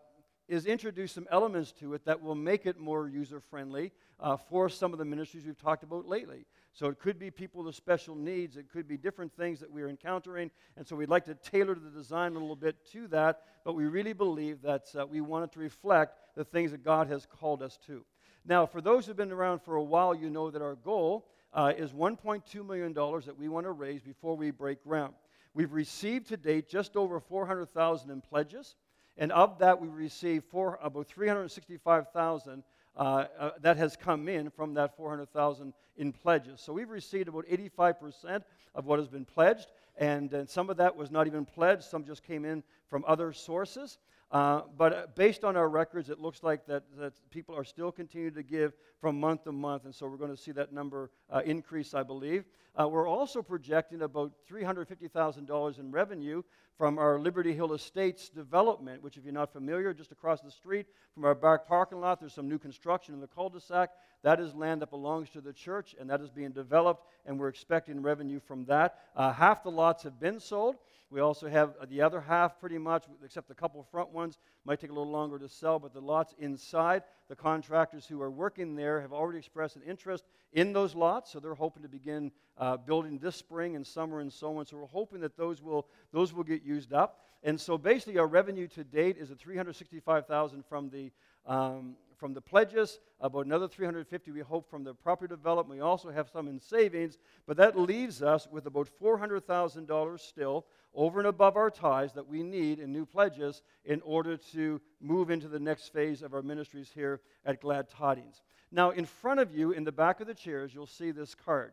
is introduce some elements to it that will make it more user friendly uh, for some of the ministries we've talked about lately. So it could be people with special needs, it could be different things that we're encountering. And so we'd like to tailor the design a little bit to that, but we really believe that uh, we want it to reflect the things that God has called us to. Now, for those who've been around for a while, you know that our goal uh, is $1.2 million that we want to raise before we break ground. We've received to date just over 400,000 in pledges, and of that we received four, about 365,000 uh, uh, that has come in from that 400,000 in pledges. So we've received about 85% of what has been pledged, and, and, some of that was not even pledged. Some just came in from other sources. Uh, but uh, based on our records, it looks like that, that people are still continuing to give from month to month, and so we're going to see that number uh, increase, I believe. Uh, we're also projecting about $350,000 in revenue from our Liberty Hill Estates development, which, if you're not familiar, just across the street from our back parking lot, there's some new construction in the cul-de-sac. That is land that belongs to the church, and that is being developed, and we're expecting revenue from that. Uh, half the lots have been sold. We also have the other half, pretty much, except a couple front ones, might take a little longer to sell, but the lots inside, the contractors who are working there have already expressed an interest in those lots, so they're hoping to begin uh, building this spring and summer and so on. So we're hoping that those will, those will get used up. And so basically, our revenue to date is at 365,000 from the um, from the pledges, about another 350 we hope from the property development. We also have some in savings, but that leaves us with about $400,000 still over and above our tithes that we need in new pledges in order to move into the next phase of our ministries here at Glad Tidings. Now, in front of you, in the back of the chairs, you'll see this card.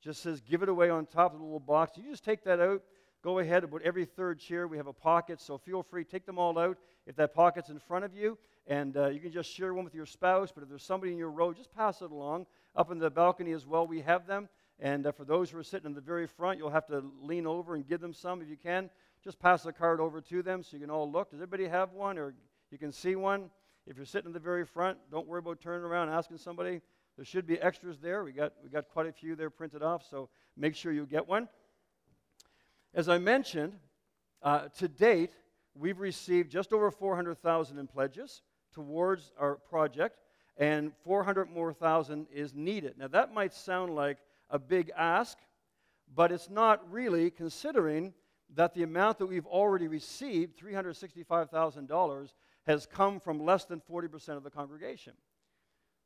It just says give it away on top of the little box. You just take that out Go ahead, about every third chair, we have a pocket, so feel free, take them all out if that pocket's in front of you. And uh, you can just share one with your spouse, but if there's somebody in your row, just pass it along. Up in the balcony as well, we have them. And uh, for those who are sitting in the very front, you'll have to lean over and give them some if you can. Just pass the card over to them so you can all look. Does everybody have one or you can see one? If you're sitting in the very front, don't worry about turning around asking somebody. There should be extras there. We got, we got quite a few there printed off, so make sure you get one. As I mentioned, uh, to date, we've received just over 400,000 in pledges towards our project, and 400 more thousand is needed. Now, that might sound like a big ask, but it's not really, considering that the amount that we've already received, $365,000, has come from less than 40% of the congregation.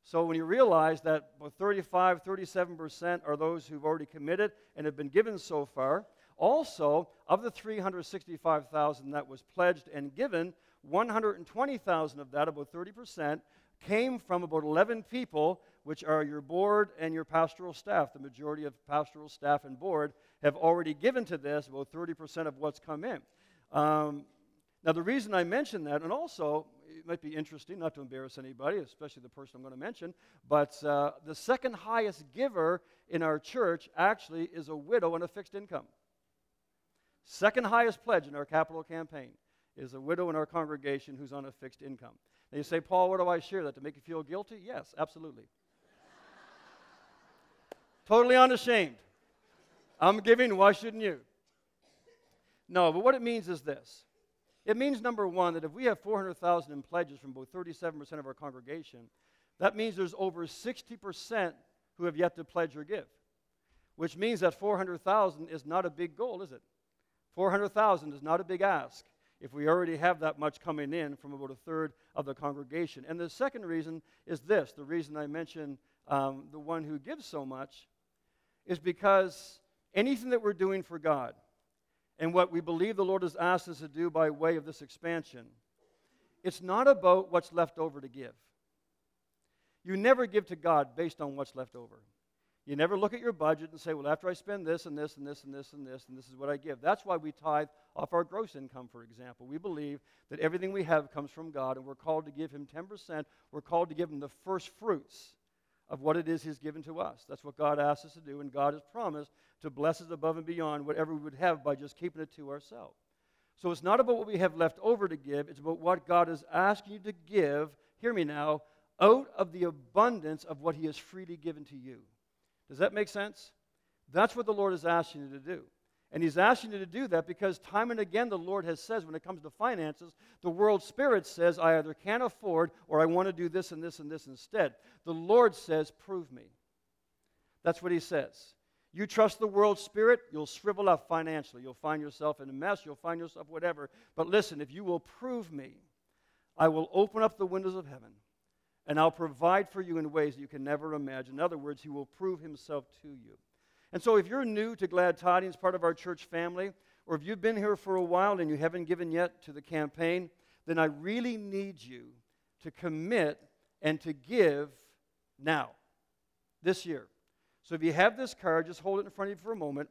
So when you realize that 35, 37% are those who've already committed and have been given so far, also, of the 365,000 that was pledged and given, 120,000 of that, about 30%, came from about 11 people, which are your board and your pastoral staff. The majority of pastoral staff and board have already given to this about 30% of what's come in. Um, now, the reason I mention that, and also it might be interesting, not to embarrass anybody, especially the person I'm going to mention, but uh, the second highest giver in our church actually is a widow on a fixed income. Second highest pledge in our capital campaign is a widow in our congregation who's on a fixed income. Now you say, Paul, what do I share that to make you feel guilty? Yes, absolutely. Totally unashamed. I'm giving, why shouldn't you? No, but what it means is this. It means, number one, that if we have 400,000 in pledges from about 37% of our congregation, that means there's over 60% who have yet to pledge or give, which means that 400,000 is not a big goal, is it? 400,000 is not a big ask if we already have that much coming in from about a third of the congregation. And the second reason is this the reason I mentioned um, the one who gives so much is because anything that we're doing for God and what we believe the Lord has asked us to do by way of this expansion, it's not about what's left over to give. You never give to God based on what's left over. You never look at your budget and say, well, after I spend this and this and this and this and this, and this is what I give. That's why we tithe off our gross income, for example. We believe that everything we have comes from God, and we're called to give Him 10%. We're called to give Him the first fruits of what it is He's given to us. That's what God asks us to do, and God has promised to bless us above and beyond whatever we would have by just keeping it to ourselves. So it's not about what we have left over to give, it's about what God is asking you to give, hear me now, out of the abundance of what He has freely given to you. Does that make sense? That's what the Lord is asking you to do. And He's asking you to do that because time and again the Lord has says when it comes to finances, the world spirit says, I either can't afford or I want to do this and this and this instead. The Lord says, Prove me. That's what He says. You trust the world spirit, you'll shrivel up financially. You'll find yourself in a mess, you'll find yourself whatever. But listen, if you will prove me, I will open up the windows of heaven and I'll provide for you in ways that you can never imagine. In other words, He will prove Himself to you. And so, if you're new to Glad Tidings, part of our church family, or if you've been here for a while and you haven't given yet to the campaign, then I really need you to commit and to give now, this year. So, if you have this card, just hold it in front of you for a moment.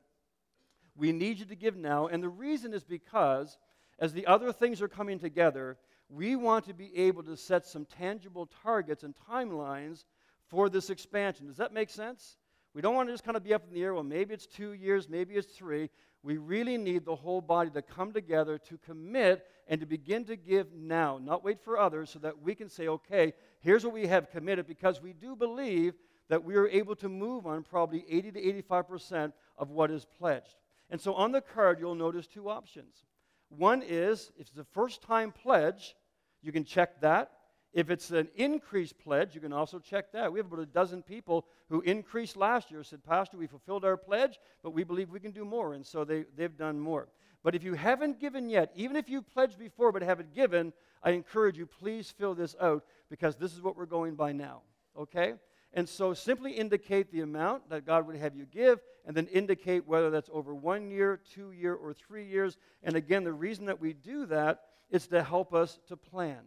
We need you to give now. And the reason is because as the other things are coming together, we want to be able to set some tangible targets and timelines for this expansion. Does that make sense? We don't want to just kind of be up in the air, well, maybe it's two years, maybe it's three. We really need the whole body to come together to commit and to begin to give now, not wait for others, so that we can say, okay, here's what we have committed, because we do believe that we are able to move on probably 80 to 85% of what is pledged. And so on the card, you'll notice two options. One is if it's a first time pledge, you can check that. If it's an increased pledge, you can also check that. We have about a dozen people who increased last year, said, Pastor, we fulfilled our pledge, but we believe we can do more. And so they, they've done more. But if you haven't given yet, even if you pledged before but haven't given, I encourage you, please fill this out because this is what we're going by now. Okay? And so simply indicate the amount that God would have you give, and then indicate whether that's over one year, two year, or three years. And again, the reason that we do that is to help us to plan.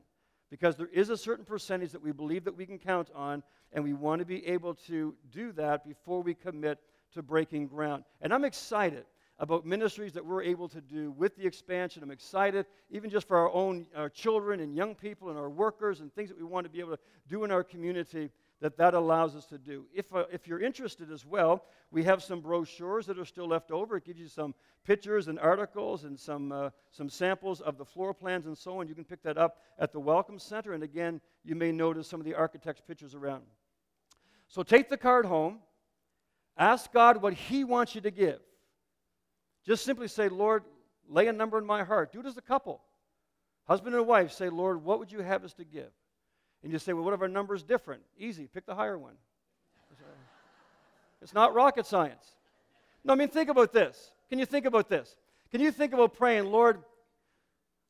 Because there is a certain percentage that we believe that we can count on, and we want to be able to do that before we commit to breaking ground. And I'm excited about ministries that we're able to do with the expansion. I'm excited, even just for our own our children and young people and our workers and things that we want to be able to do in our community that that allows us to do. If, uh, if you're interested as well, we have some brochures that are still left over. It gives you some pictures and articles and some, uh, some samples of the floor plans and so on. You can pick that up at the Welcome Center. And again, you may notice some of the architect's pictures around. So take the card home. Ask God what He wants you to give. Just simply say, Lord, lay a number in my heart. Do it as a couple. Husband and wife say, Lord, what would you have us to give? And you say, well, what if our number's different? Easy, pick the higher one. It's not rocket science. No, I mean, think about this. Can you think about this? Can you think about praying, Lord,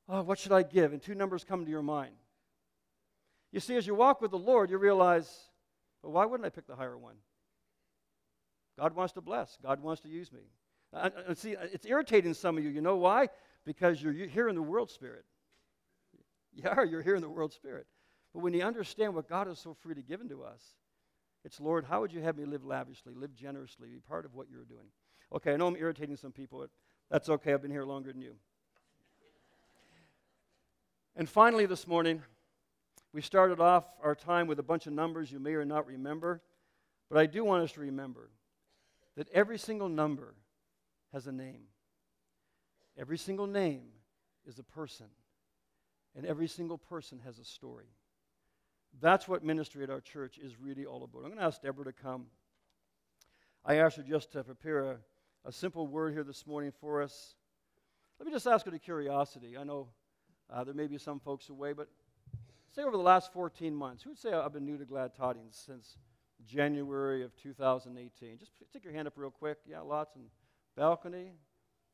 oh, what should I give? And two numbers come to your mind. You see, as you walk with the Lord, you realize, well, why wouldn't I pick the higher one? God wants to bless, God wants to use me. Uh, see, it's irritating some of you. You know why? Because you're, you're here in the world spirit. Are, you're here in the world spirit. But when you understand what God is so free to give to us, it's, Lord, how would you have me live lavishly, live generously, be part of what you're doing? Okay, I know I'm irritating some people, but that's okay. I've been here longer than you. And finally, this morning, we started off our time with a bunch of numbers you may or not remember, but I do want us to remember that every single number has a name. Every single name is a person, and every single person has a story. That's what ministry at our church is really all about. I'm going to ask Deborah to come. I asked her just to prepare a, a simple word here this morning for us. Let me just ask her a curiosity. I know uh, there may be some folks away, but say over the last 14 months, who would say I've been new to Glad Tidings since January of 2018? Just stick your hand up real quick. Yeah, lots. And balcony.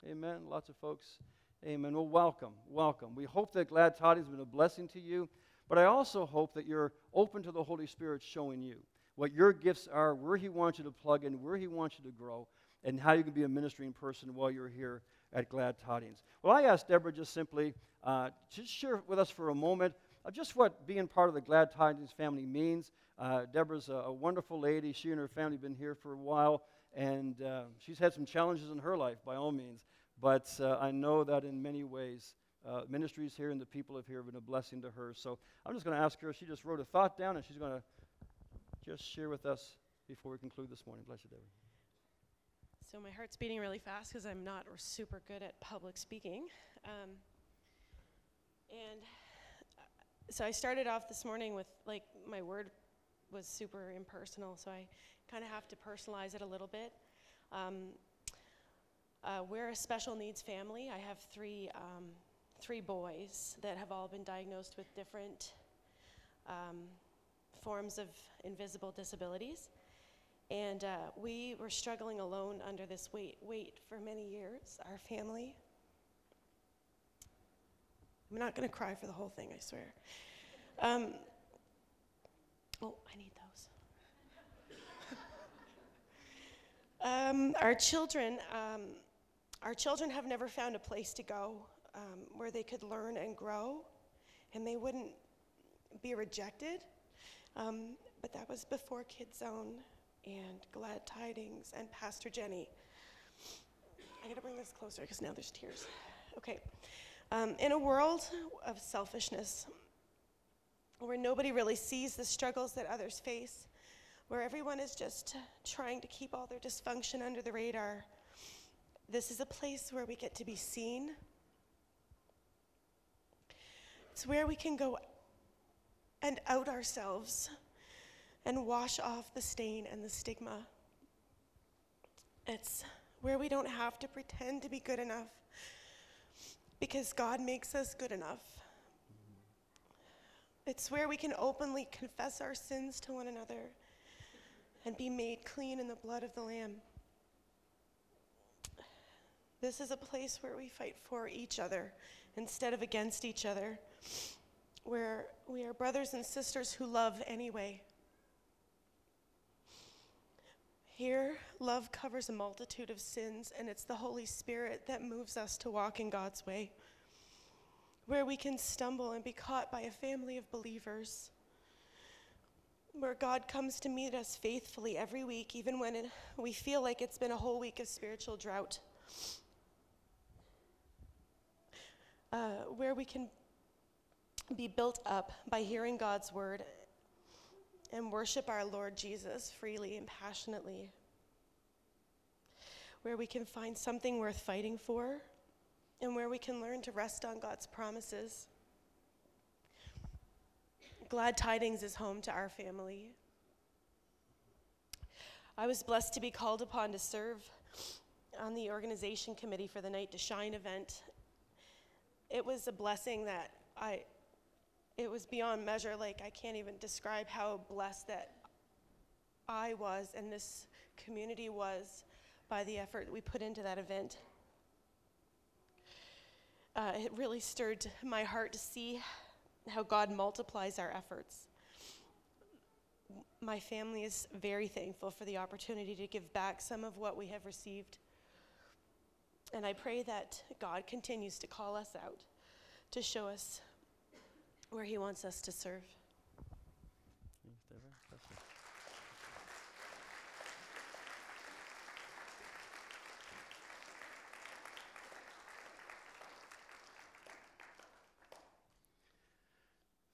Amen. Lots of folks. Amen. Well, welcome. Welcome. We hope that Glad Tidings has been a blessing to you, but I also hope that you're open to the Holy Spirit showing you what your gifts are, where He wants you to plug in, where He wants you to grow, and how you can be a ministering person while you're here at Glad Tidings. Well, I asked Deborah just simply uh, to share with us for a moment just what being part of the Glad Tidings family means. Uh, Deborah's a, a, wonderful lady. She and her family have been here for a while. And uh, she's had some challenges in her life, by all means. But uh, I know that in many ways, uh, ministries here and the people of here have been a blessing to her. So I'm just going to ask her. She just wrote a thought down, and she's going to just share with us before we conclude this morning. Bless you, Debbie. So my heart's beating really fast because I'm not super good at public speaking. Um, and uh, so I started off this morning with like my word was super impersonal, so I kind of have to personalize it a little bit. Um, uh, we're a special needs family. I have three, um, three boys that have all been diagnosed with different um, forms of invisible disabilities. And uh, we were struggling alone under this weight, weight for many years, our family. I'm not going to cry for the whole thing, I swear. Um, oh, I need Um, our children, um, our children have never found a place to go um, where they could learn and grow, and they wouldn't be rejected. Um, but that was before Kids Zone and Glad Tidings and Pastor Jenny. I gotta bring this closer because now there's tears. Okay. Um, in a world of selfishness, where nobody really sees the struggles that others face, where everyone is just trying to keep all their dysfunction under the radar. This is a place where we get to be seen. It's where we can go and out ourselves and wash off the stain and the stigma. It's where we don't have to pretend to be good enough because God makes us good enough. It's where we can openly confess our sins to one another and be made clean in the blood of the Lamb. This is a place where we fight for each other instead of against each other, where we are brothers and sisters who love anyway. Here, love covers a multitude of sins, and it's the Holy Spirit that moves us to walk in God's way, where we can stumble and be caught by a family of believers, where God comes to meet us faithfully every week, even when it, we feel like it's been a whole week of spiritual drought. Uh, where we can be built up by hearing God's word and worship our Lord Jesus freely and passionately. Where we can find something worth fighting for and where we can learn to rest on God's promises. Glad Tidings is home to our family. I was blessed to be called upon to serve on the organization committee for the Night to Shine event it was a blessing that I, it was beyond measure. Like, I can't even describe how blessed that I was and this community was by the effort we put into that event. Uh, it really stirred my heart to see how God multiplies our efforts. My family is very thankful for the opportunity to give back some of what we have received. And I pray that God continues to call us out to show us where He wants us to serve.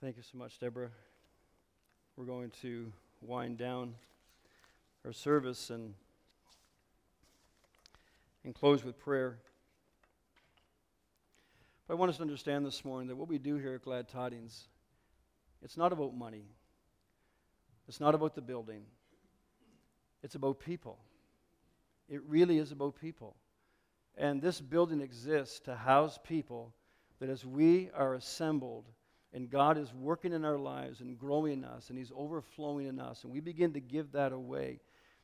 Thank you so much, Deborah. We're going to wind down our service and, and close with prayer. But I want us to understand this morning that what we do here at Glad Tidings, it's not about money. It's not about the building. It's about people. It really is about people. And this building exists to house people that as we are assembled and God is working in our lives and growing in us and He's overflowing in us, and we begin to give that away,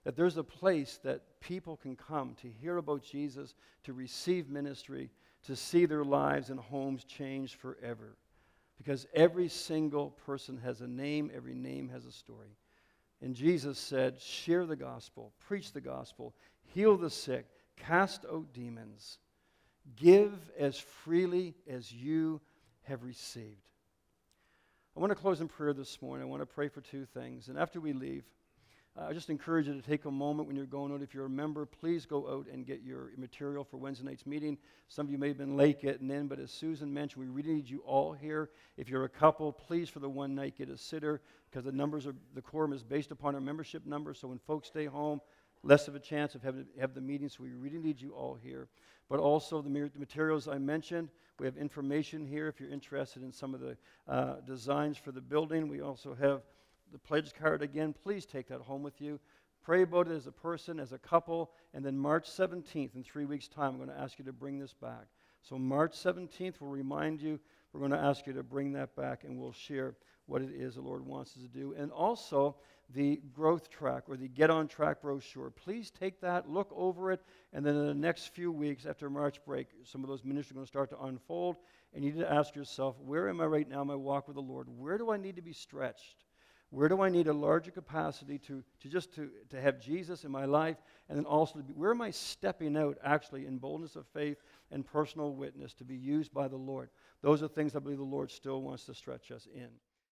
that there's a place that people can come to hear about Jesus, to receive ministry, to see their lives and homes changed forever. Because every single person has a name, every name has a story. And Jesus said, Share the gospel, preach the gospel, heal the sick, cast out demons, give as freely as you have received. I want to close in prayer this morning. I want to pray for two things. And after we leave, uh, I just encourage you to take a moment when you're going out. If you're a member, please go out and get your material for Wednesday night's meeting. Some of you may have been late getting in, but as Susan mentioned, we really need you all here. If you're a couple, please for the one night get a sitter because the numbers are the quorum is based upon our membership number. So when folks stay home, less of a chance of having have the meeting. So we really need you all here. But also the materials I mentioned. We have information here if you're interested in some of the uh, designs for the building. We also have the pledge card again. Please take that home with you. Pray about it as a person, as a couple, and then March 17th, in three weeks' time, I'm going to ask you to bring this back. So, March 17th, we'll remind you, we're going to ask you to bring that back, and we'll share what it is the Lord wants us to do. And also, the growth track or the Get on Track brochure. Please take that, look over it, and then in the next few weeks after March break, some of those ministries are going to start to unfold. And you need to ask yourself, where am I right now in my walk with the Lord? Where do I need to be stretched? Where do I need a larger capacity to, to just to, to have Jesus in my life? And then also, be, where am I stepping out actually in boldness of faith and personal witness to be used by the Lord? Those are things I believe the Lord still wants to stretch us in.